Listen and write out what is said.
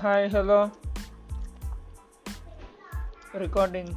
Hi, hello. Recording.